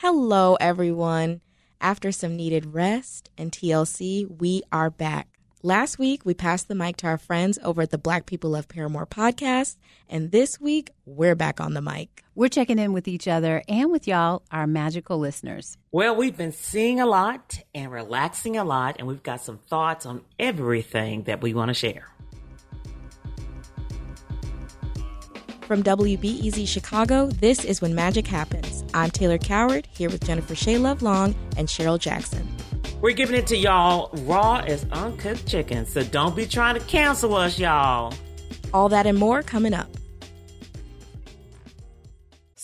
Hello, everyone. After some needed rest and TLC, we are back. Last week, we passed the mic to our friends over at the Black People of Paramore podcast, and this week, we're back on the mic. We're checking in with each other and with y'all, our magical listeners. Well, we've been seeing a lot and relaxing a lot, and we've got some thoughts on everything that we want to share. From WBEZ Chicago, this is When Magic Happens. I'm Taylor Coward, here with Jennifer Shea Lovelong and Cheryle Jackson. We're giving it to y'all raw as uncooked chicken, so don't be trying to cancel us, y'all. All that and more coming up.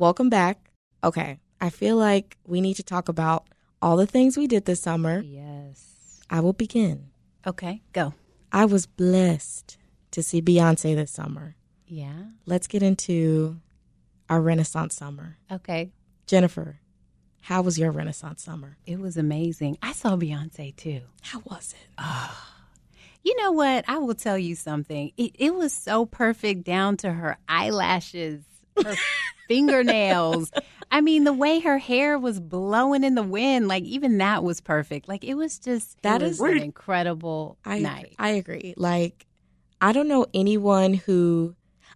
Welcome back. Okay, I feel like we need to talk about all the things we did this summer. Yes. I will begin. Okay, go. I was blessed to see Beyonce this summer. Yeah. Let's get into our Renaissance summer. Okay. Jennifer, how was your Renaissance summer? It was amazing. I saw Beyonce too. How was it? Oh. You know what? I will tell you something. It, it was so perfect down to her eyelashes, her fingernails. I mean, the way her hair was blowing in the wind, like even that was perfect. Like it was just that is an incredible I, night. I agree. Like I don't know anyone who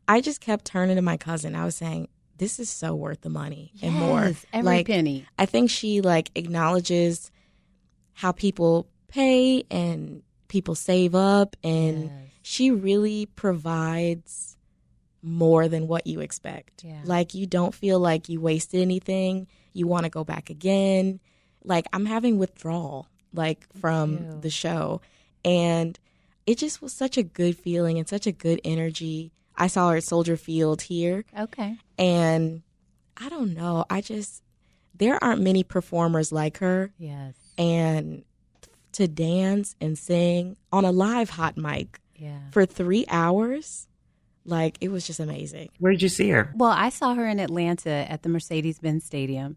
I just kept turning to my cousin. I was saying, This is so worth the money yes, and more. Every like, penny. I think she like acknowledges how people pay and people save up and Yes. she really provides more than what you expect. Yeah. Like you don't feel like you wasted anything. You want to go back again. Like I'm having withdrawal like from the show and it just was such a good feeling and such a good energy. I saw her at Soldier Field here Okay. and I don't know, I just there aren't many performers like her Yes. and to dance and sing on a live hot mic Yeah. for 3 hours like it was just amazing. Where did you see her? Well, I saw her in Atlanta at the Mercedes Benz Stadium,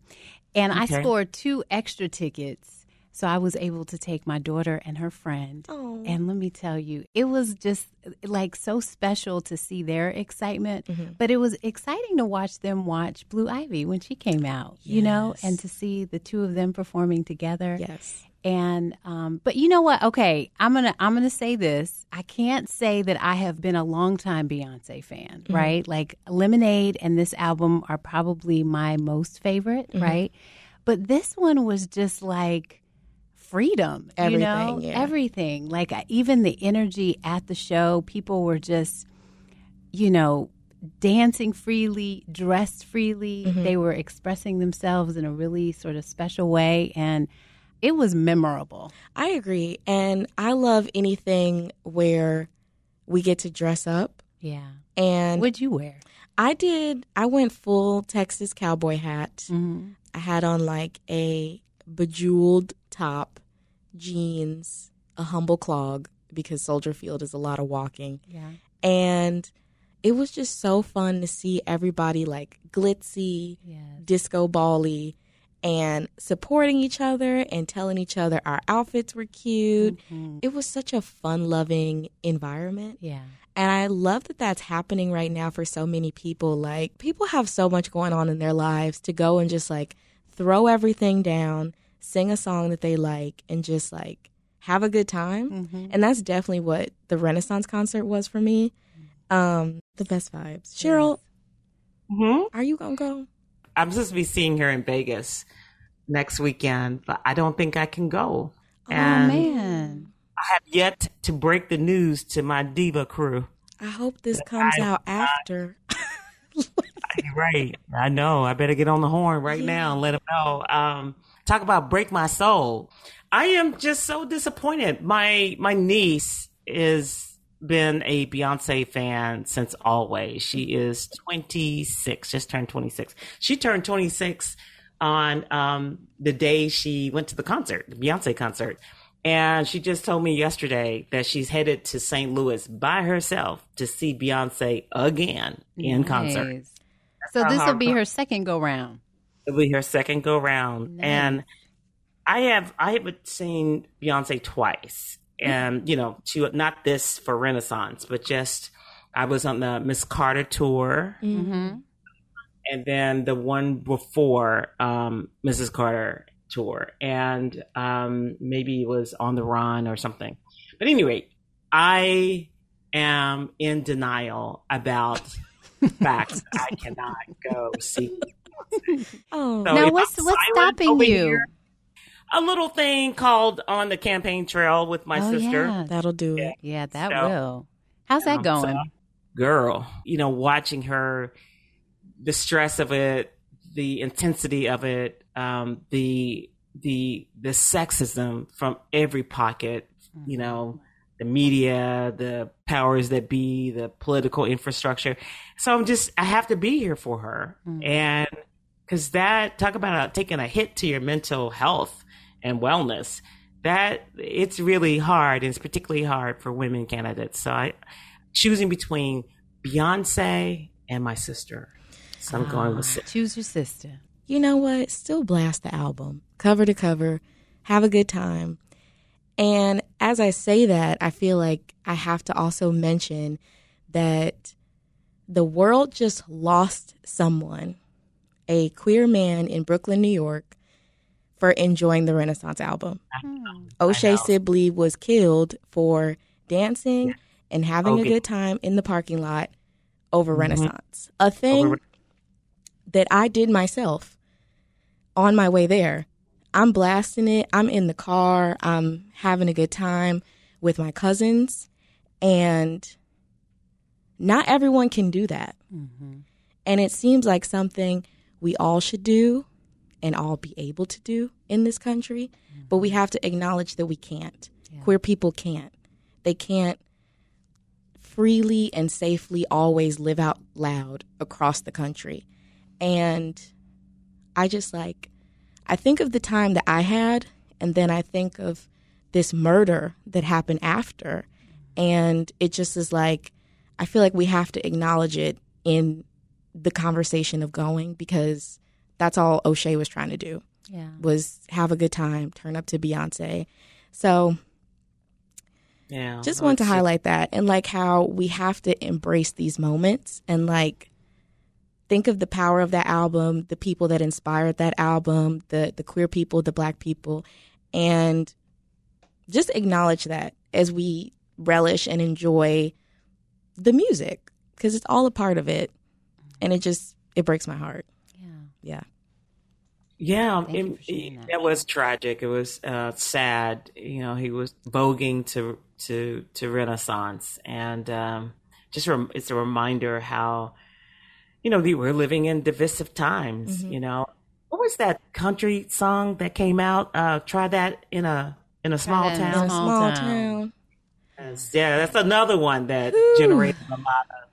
and I scored two extra tickets. So I was able to take my daughter and her friend. Oh. And let me tell you, it was just like so special to see their excitement. Mm-hmm. But it was exciting to watch them watch Blue Ivy when she came out, you know, and to see the two of them performing together Yes. and um, but you know what okay i'm gonna i'm gonna say this i can't say that i have been a longtime beyonce fan right like lemonade and this album are probably my most favorite right but this one was just like freedom you know Everything, yeah. everything like uh, even the energy at the show people were just you know dancing freely dressed freely Mm-hmm. they were expressing themselves in a really sort of special way and it was memorable I agree and I love anything where we get to dress up yeah and what'd you wear I did I went full Texas cowboy hat. mm-hmm. I had on like a bejeweled top, jeans, a humble clog because Soldier Field is a lot of walking. yeah And it was just so fun to see everybody like glitzy, yes disco bally, and supporting each other and telling each other our outfits were cute. Mhm. It was such a fun loving environment. yeah And I love that that's happening right now for so many people. Like, people have so much going on in their lives to go and just like throw everything down, sing a song that they like, and just like have a good time. Mhm. And that's definitely what the Renaissance concert was for me. Um, the best vibes. Cheryle, hmm are you gonna go? I'm supposed to be seeing her in Vegas next weekend, but I don't think I can go. oh And man I have yet to break the news to my diva crew. I hope this comes I- out after. You're right. I know. I better get on the horn right now and let them know. Um, talk about break my soul. I am just so disappointed. My my niece is been a Beyonce fan since always. She is 26, just turned 26. She turned 26 on um, the day she went to the concert, the Beyonce concert. And she just told me yesterday that she's headed to St. Louis by herself to see Beyonce again in concert. Nice. So this will be her second go round. It'll be her second go round. Nice. And I have I have seen Beyonce twice. And, you know, she not this for Renaissance, but just I was on the Miss Carter tour Mm-hmm. and then the one before um, Mrs. Carter tour, and um, maybe it was on the run or something. But anyway, I am in denial about facts. I cannot go see. Oh, So Now, what's- I'm what's stopping you? here, a little thing called on the campaign trail with my oh, sister. Yeah. that'll do it. yeah, that So- will. How's that Um, going? so, girl, you know, watching her, the stress of it, the intensity of it, um, the the the sexism from every pocket, you know, the media, the powers that be, the political infrastructure. So I'm just, I have to be here for her, Mm. and because that talk about uh, taking a hit to your mental health and wellness that it's really hard and it's particularly hard for women candidates so i choosing between beyonce and my sister so i'm going with Ah, sis- choose your sister. You know what? Still blast the album, cover to cover, have a good time. And as I say that, I feel like I have to also mention that the world just lost someone, a queer man in Brooklyn, New York, for enjoying the Renaissance album. O'Shae. Sibley was killed for dancing and having a good time in the parking lot over Mhm. Renaissance. A thing Over- that I did myself on my way there. I'm blasting it. I'm in the car. I'm having a good time with my cousins. And not everyone can do that. Mm-hmm. And it seems like something we all should do and all be able to do in this country. But we have to acknowledge that we can't. Yeah. Queer people can't. They can't freely and safely always live out loud across the country. And I just like, I think of the time that I had, and then I think of this murder that happened after. And it just is like, I feel like we have to acknowledge it in the conversation of going because that's all O'Shae was trying to do Yeah. was have a good time, turn up to Beyonce. So yeah just wanted to highlight that and like how we have to embrace these moments and like think of the power of that album, the people that inspired that album, the the queer people, the black people, and just acknowledge that as we relish and enjoy the music because it's all a part of it, and it just it breaks my heart. Yeah. Yeah. Yeah, it, for that. it was tragic. It was uh, sad. You know, he was voguing to to to Renaissance, and um, just rem- it's a reminder how you know we were living in divisive times. Mhm. You know, what was that country song that came out? Uh, try that in a in a small that in a town. Small small town. town. Yes, Yeah, that's another one that Whew. generated a lot of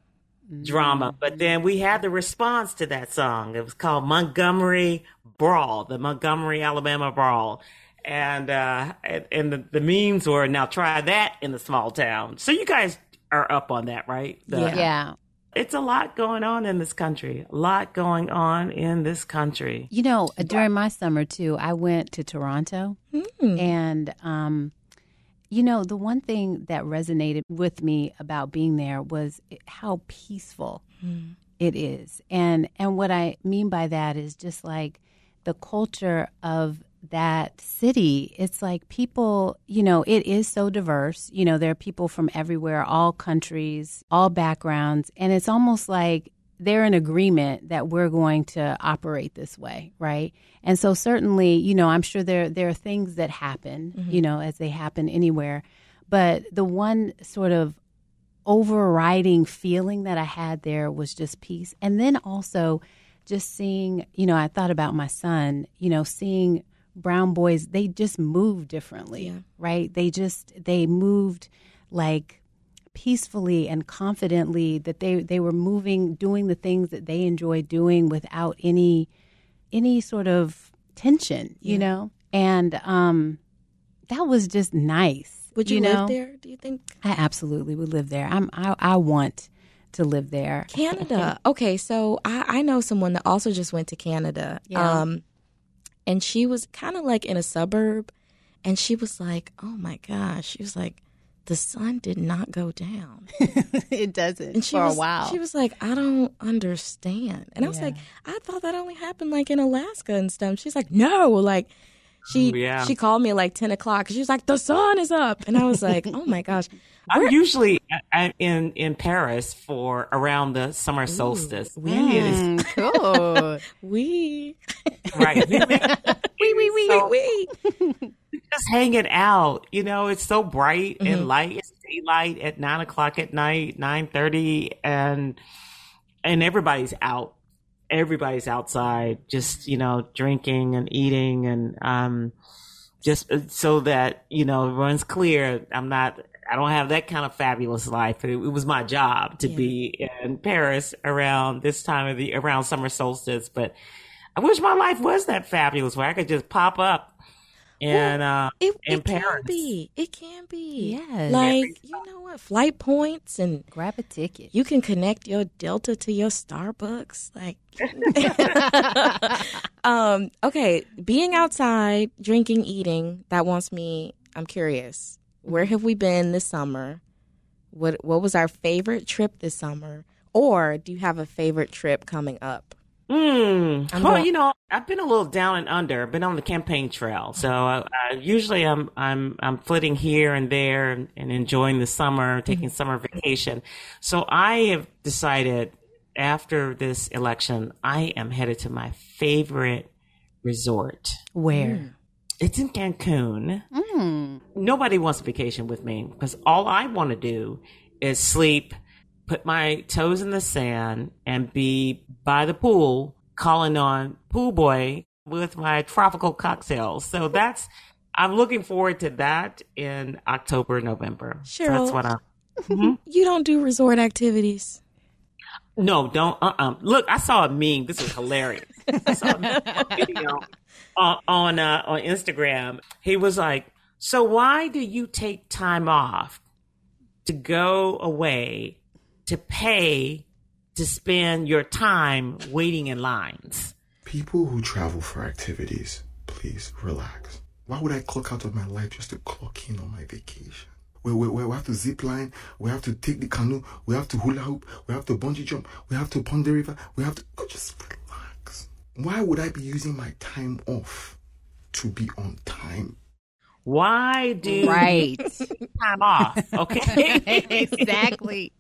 drama. Mm-hmm. But then we had the response to that song. It was called Montgomery Brawl, the Montgomery, Alabama Brawl. And uh and, and the, the memes were now try that in the small town. So you guys are up on that, right? The- Yeah. Yeah. It's a lot going on in this country. A lot going on in this country. You know, during my summer too, I went to Toronto, Hmm. and um, you know, the one thing that resonated with me about being there was how peaceful Hmm. it is, and and what I mean by that is just like the culture of that city. It's like people, you know, it is so diverse. You know, there are people from everywhere, all countries, all backgrounds, and it's almost like they're in agreement that we're going to operate this way, right? And so certainly, you know, I'm sure there there are things that happen, mm-hmm. you know, as they happen anywhere, but the one sort of overriding feeling that I had there was just peace. And then also just seeing, you know, I thought about my son, you know, seeing brown boys, they just move differently, Yeah. right? They just they moved like peacefully and confidently that they they were moving doing the things that they enjoy doing without any any sort of tension you know and um that was just nice Would you, know live there? Do you think i absolutely would live there i'm i, I want to live there Canada? Okay, so I, I know someone that also just went to Canada. Yeah. Um, and she was kind of like in a suburb, and she was like, "Oh my gosh," she was like, "The sun did not go down." it doesn't And she for was, a while She was like, I don't understand. And I was like, I thought that only happened like in Alaska and stuff. She's like, no, like she Oh, yeah. she called me at like ten o'clock. She was like, the sun is up, and I was like, oh my gosh, I'm usually in in Paris for around the summer solstice. We. Mm, cool we right. We, we we we So- we. Just hanging out. You know, it's so bright Mm-hmm. and light. It's daylight at nine o'clock at night, nine thirty, and and everybody's out. Everybody's outside, just you know, drinking and eating, and um, just uh, so that you know runs clear. I'm not. I don't have that kind of fabulous life. It, it was my job to be in Paris around this time of the around summer solstice, but I wish my life was that fabulous where I could just pop up and uh It, in it can be. It can be. Yes. Like you know what? Flight points and grab a ticket you can connect your Delta to your Starbucks. Like, um, okay, being outside, drinking, eating, that wants me. I'm curious. Where have we been this summer? What What was our favorite trip this summer? Or do you have a favorite trip coming up? Mm. I'm well, going- you know, I've been a little down and under. I've been on the campaign trail, so uh, uh, usually I'm I'm I'm flitting here and there and, and enjoying the summer, taking summer vacation. So I have decided after this election, I am headed to my favorite resort. where It's in Cancun. mm. nobody wants a vacation with me because all I want to do is sleep, put my toes in the sand, and be by the pool calling on pool boy with my tropical cocktails. So that's I'm looking forward to that in October, November. So Cheryle. that's what I'm. You don't do resort activities. No, don't. Uh. uh Look, I saw a meme. This is hilarious. I saw a video on on, uh, on Instagram. He was like, "So why do you take time off to go away to pay to spend your time waiting in lines?" People who travel for activities, please relax. Why would I clock out of my life just to clock in on my vacation? We, we, we have to zip line, we have to take the canoe, we have to hula hoop, we have to bungee jump, we have to pond the river, we have to just relax. Why would I be using my time off to be on time? Why do right you take time off? Okay, exactly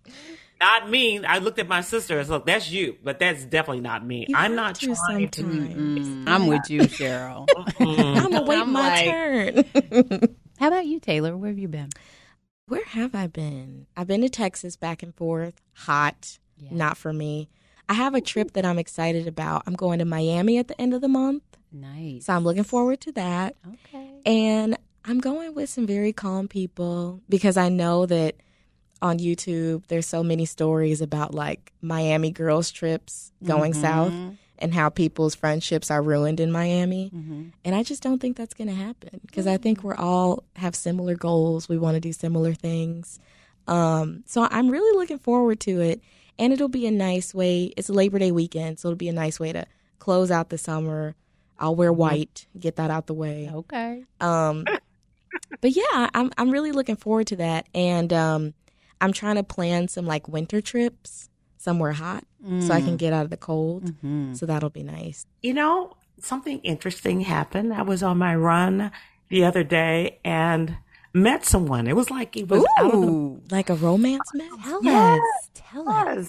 not me. I looked at my sister and said, "Look, that's you, but that's definitely not me. You I'm not to trying to." sometimes. i'm with you cheryle I'm gonna wait I'm my like- turn. how about you taylor where have you been Where have I been? I've been to Texas back and forth. Hot, not for me. I have a trip that I'm excited about. I'm going to Miami at the end of the month. nice So I'm looking forward to that. okay And I'm going with some very calm people because I know that on YouTube there's so many stories about like Miami girls trips going south and how people's friendships are ruined in Miami. And I just don't think that's going to happen because I think we're all have similar goals. We want to do similar things. Um, so I'm really looking forward to it. And it'll be a nice way. It's Labor Day weekend, so it'll be a nice way to close out the summer. I'll wear white, get that out the way. okay Um, but yeah, I'm I'm really looking forward to that, and um, I'm trying to plan some like winter trips somewhere hot so I can get out of the cold. So that'll be nice. You know, something interesting happened. I was on my run the other day and met someone. It was like it was out of the Like a romance match. tell Yes, us tell us Yes,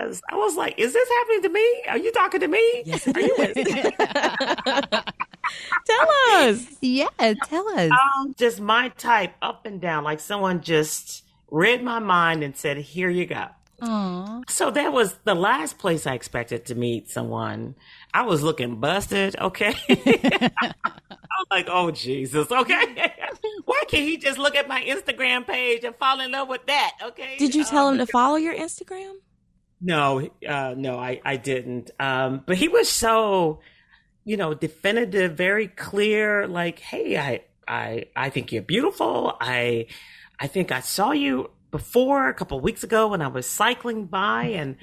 yes. I was like, is this happening to me? Are you talking to me? Yes, it is. Tell us. yeah tell us Um, just my type up and down. Like someone just read my mind and said, here you go. Aw. So that was the last place I expected to meet someone. I was looking busted, okay? I was like, oh Jesus, okay. Why can't he just look at my Instagram page and fall in love with that? Okay. Did you tell Um, him to follow your Instagram? No, uh, no, I, I didn't. Um, but he was so, you know, definitive, very clear. Like, hey, I, I, I think you're beautiful. I, I think I saw you before a couple of weeks ago when I was cycling by, and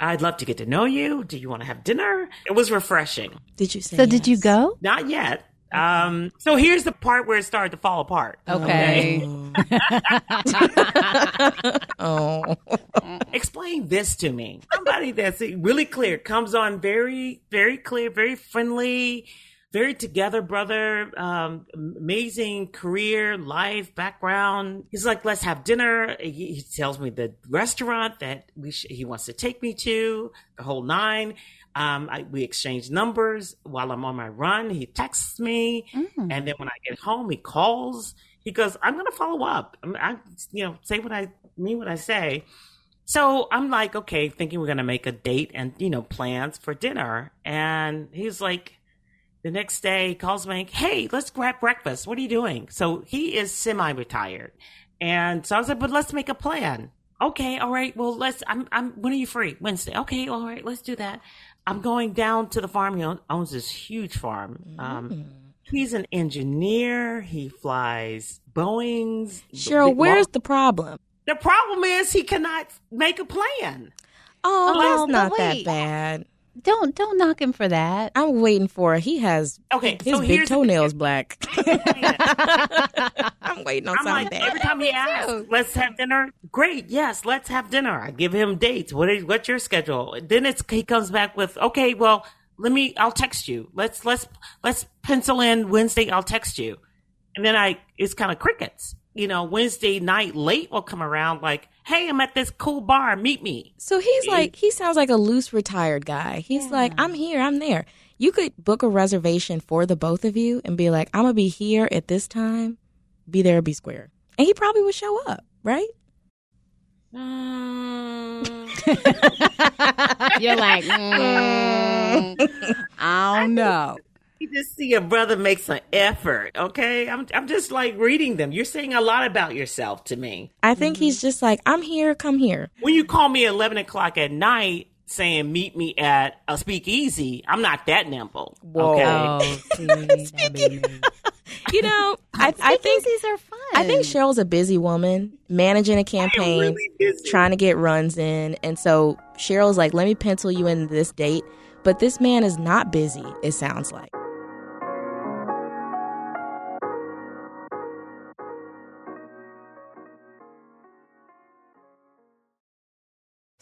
I'd love to get to know you. Do you want to have dinner? It was refreshing. Did you say? So did you go? Not yet. Um, so here's the part where it started to fall apart. Okay. Oh, explain this to me. Somebody that's really clear comes on very, very clear, very friendly, very together, brother. Um, amazing career, life, background. He's like, let's have dinner. He, he tells me the restaurant that we sh- he wants to take me to, the whole nine. Um, I, we exchange numbers while I'm on my run. He texts me, and then when I get home, he calls. He goes, "I'm going to follow up. I'm, I, you know, say what I mean, what I say." So I'm like, okay, thinking we're gonna make a date and you know plans for dinner. And he's like, the next day he calls me, hey, let's grab breakfast. What are you doing? So he is semi-retired, and so I was like, but let's make a plan. Okay, all right. Well, let's. I'm. I'm. When are you free? Wednesday. Okay, all right. Let's do that. I'm going down to the farm. He owns this huge farm. Um, he's an engineer. He flies Boeing's. Cheryle, big- where's the problem? the problem is he cannot make a plan. Oh, Oh, that's but not that bad. Don't don't knock him for that. I'm waiting for. He has Okay, his so big here's the- toenails black. I'm waiting on I'm something like, bad. every time he asks, let's have dinner. Great, yes, let's have dinner. I give him dates. What is what's your schedule? Then it's he comes back with, okay, well, let me. I'll text you. Let's let's let's pencil in Wednesday. I'll text you. And then I, it's kind of crickets. You know, Wednesday night late will come around like, hey, I'm at this cool bar. Meet me. So he's like, he sounds like a loose retired guy. He's like, I'm here, I'm there. You could book a reservation for the both of you and be like, I'm gonna be here at this time, be there, be square, and he probably would show up, right? Mm, You're like, mm, I don't know. You just see a brother makes an effort. Okay, I'm I'm just like reading them. You're saying a lot about yourself to me. I think he's mm-hmm. just like, I'm here, come here. when you call me at 11 o'clock at night saying meet me at a speakeasy, I'm not that nimble. Okay. Oh, see, that You know, I, I think these are fun. I think Cheryle's a busy woman managing a campaign, really trying to get runs in. And so Cheryle's like, let me pencil you in this date. But this man is not busy, it sounds like.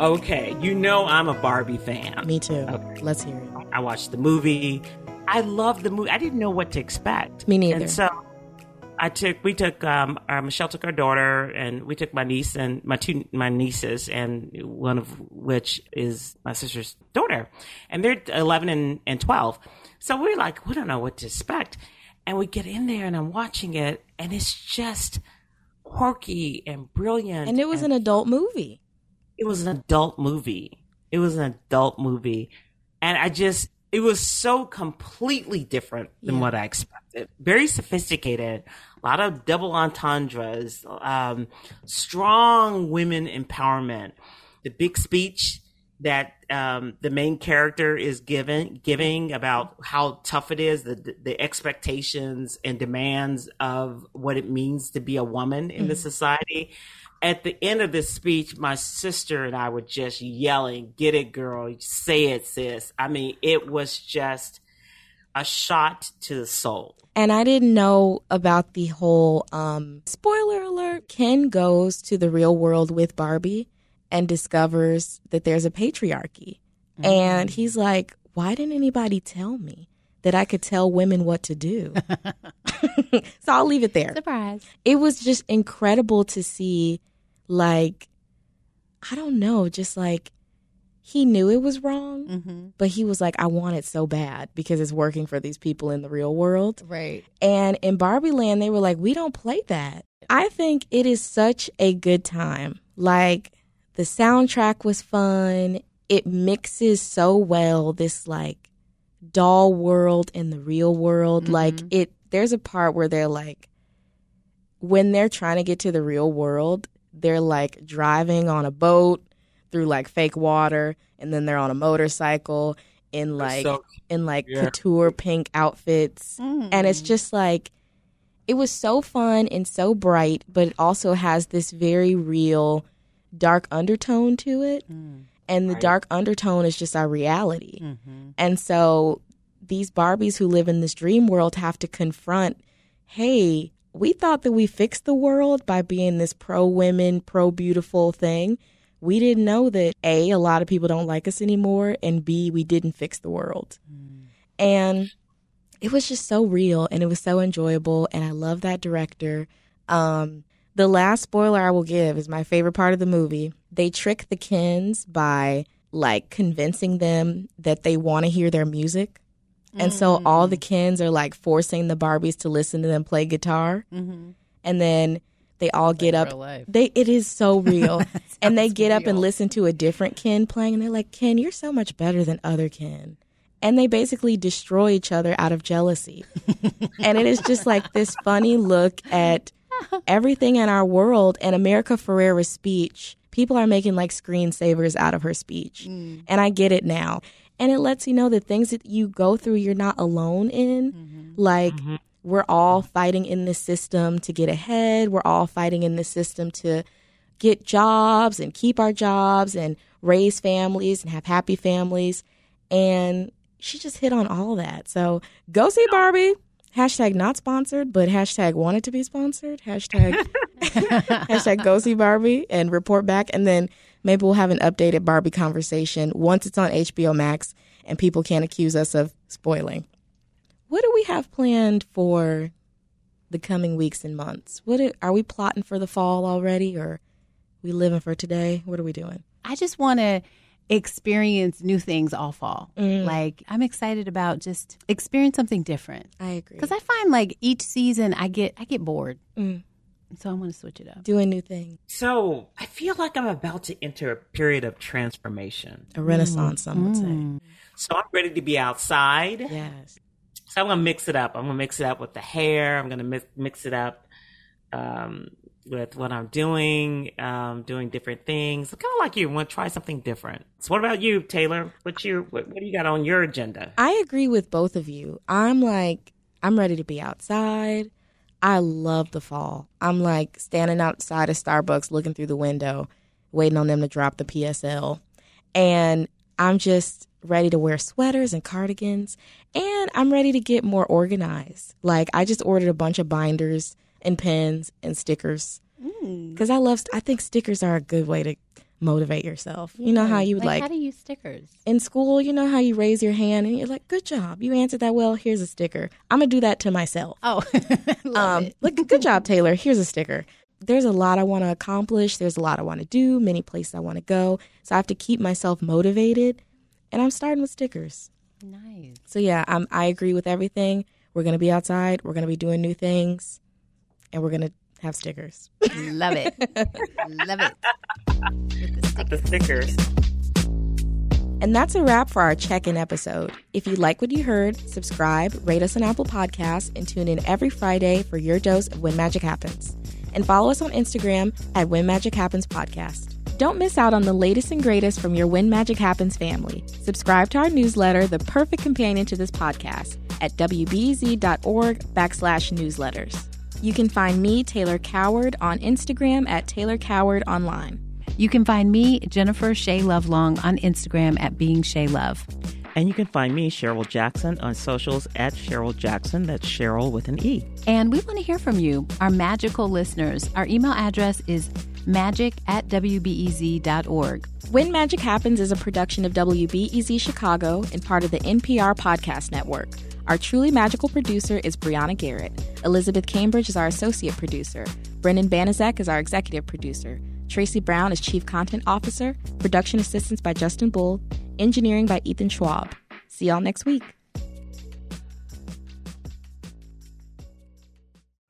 Okay, you know I'm a Barbie fan. Me too. Okay. Let's hear it. I watched the movie. I love the movie. I didn't know what to expect. Me neither. And so I took we took um uh, Michelle took our daughter and we took my niece and my two my nieces and one of which is my sister's daughter. And they're 11 and, and 12. So we're like, we don't know what to expect. And we get in there and I'm watching it and it's just quirky and brilliant. And it was an adult movie. It was an adult movie. It was an adult movie. And I just, it was so completely different than Yeah. what I expected. Very sophisticated, a lot of double entendres, um, strong women empowerment. The big speech that um, the main character is given giving about how tough it is, the the expectations and demands of what it means to be a woman in the society. At the end of this speech, my sister and I were just yelling, "Get it, girl! Say it, sis!" I mean, it was just a shot to the soul. And I didn't know about the whole um spoiler alert. Ken goes to the real world with Barbie and discovers that there's a patriarchy. And he's like, why didn't anybody tell me that I could tell women what to do? so I'll leave it there. Surprise. It was just incredible to see, like, I don't know, just like he knew it was wrong, Mm-hmm. but he was like, I want it so bad because it's working for these people in the real world. Right. And in Barbie Land, they were like, we don't play that. I think it is such a good time. Like, the soundtrack was fun. It mixes so well this, like, doll world and the real world. Like, it, there's a part where they're like, when they're trying to get to the real world, they're like driving on a boat through like fake water, and then they're on a motorcycle in like so- in like yeah. couture pink outfits, mm. and it's just like it was so fun and so bright, but it also has this very real dark undertone to it, mm. and the dark undertone is just our reality, mm-hmm. and so these Barbies who live in this dream world have to confront, hey, we thought that we fixed the world by being this pro women, pro beautiful thing. We didn't know that A, a lot of people don't like us anymore, and B, we didn't fix the world. And it was just so real and it was so enjoyable. And I love that director. Um, the last spoiler I will give is my favorite part of the movie. They trick the Kens by like convincing them that they want to hear their music. And so all the Kens are like forcing the Barbies to listen to them play guitar. And then they all get up. real life. They it is so real. and they get up and listen to a different Ken playing and they're like, "Ken, you're so much better than other Ken." And they basically destroy each other out of jealousy. and it is just like this funny look at everything in our world and America Ferrera's speech. People are making like screensavers out of her speech. And I get it now. And it lets you know that things that you go through, you're not alone in. Mm-hmm. Like, mm-hmm. we're all fighting in this system to get ahead. We're all fighting in this system to get jobs and keep our jobs and raise families and have happy families. And she just hit on all that. So go see Barbie. Hashtag not sponsored, but hashtag wanted to be sponsored. Hashtag hashtag go see Barbie and report back. And then maybe we'll have an updated Barbie conversation once it's on HBO Max and people can't accuse us of spoiling. What do we have planned for the coming weeks and months? What are, are we plotting for the fall already or we living for today? What are we doing? I just want to experience new things all fall. Mm. Like I'm excited about just experience something different. I agree. Because I find like each season I get I get bored, mm. So I want to switch it up. Do a new thing. So I feel like I'm about to enter a period of transformation. A renaissance, some would say. So I'm ready to be outside. Yes. So I'm gonna mix it up. I'm gonna mix it up with the hair. I'm gonna mix, mix it up um, with what I'm doing, um, doing different things. Kind of like you want to try something different. So what about you, Taylor? What you what, what do you got on your agenda? I agree with both of you. I'm like, I'm ready to be outside. I love the fall. I'm like standing outside of Starbucks looking through the window, waiting on them to drop the PSL. And I'm just ready to wear sweaters and cardigans. And I'm ready to get more organized. Like, I just ordered a bunch of binders and pens and stickers. Mm. Because I love, I think stickers are a good way to motivate yourself. You know how you would like how to use stickers. in school, you know how you raise your hand and you're like, "Good job, you answered that well. Here's a sticker." I'm gonna do that to myself. Oh, love Um, it. like, good job, Taylor. Here's a sticker. There's a lot I want to accomplish. There's a lot I want to do. Many places I want to go. So I have to keep myself motivated, and I'm starting with stickers. Nice. So yeah, I'm, I agree with everything. We're gonna be outside. We're gonna be doing new things, and we're gonna have stickers. Love it. Love it. With the stick- The stickers. And that's a wrap for our check in episode. If you like what you heard, subscribe, rate us on Apple Podcasts, and tune in every Friday for your dose of When Magic Happens. And follow us on Instagram at When Magic Happens Podcast. Don't miss out on the latest and greatest from your When Magic Happens family. Subscribe to our newsletter, the perfect companion to this podcast, at wbez.org backslash newsletters. You can find me, Taylor Coward, on Instagram at Taylor Coward Online. You can find me, Jennifer Shea Lovelong, on Instagram at Being Shea Love. And you can find me, Cheryle Jackson, on socials at Cheryle Jackson. That's Cheryle with an E. And we want to hear from you, our magical listeners. Our email address is magic at WBEZ.org. When Magic Happens is a production of WBEZ Chicago and part of the NPR Podcast Network. Our truly magical producer is Brianna Garrett. Elizabeth Cambridge is our associate producer. Brendan Banaszak is our executive producer. Tracy Brown is chief content officer. Production assistance by Justin Bull. Engineering by Ethan Schwab. See y'all next week.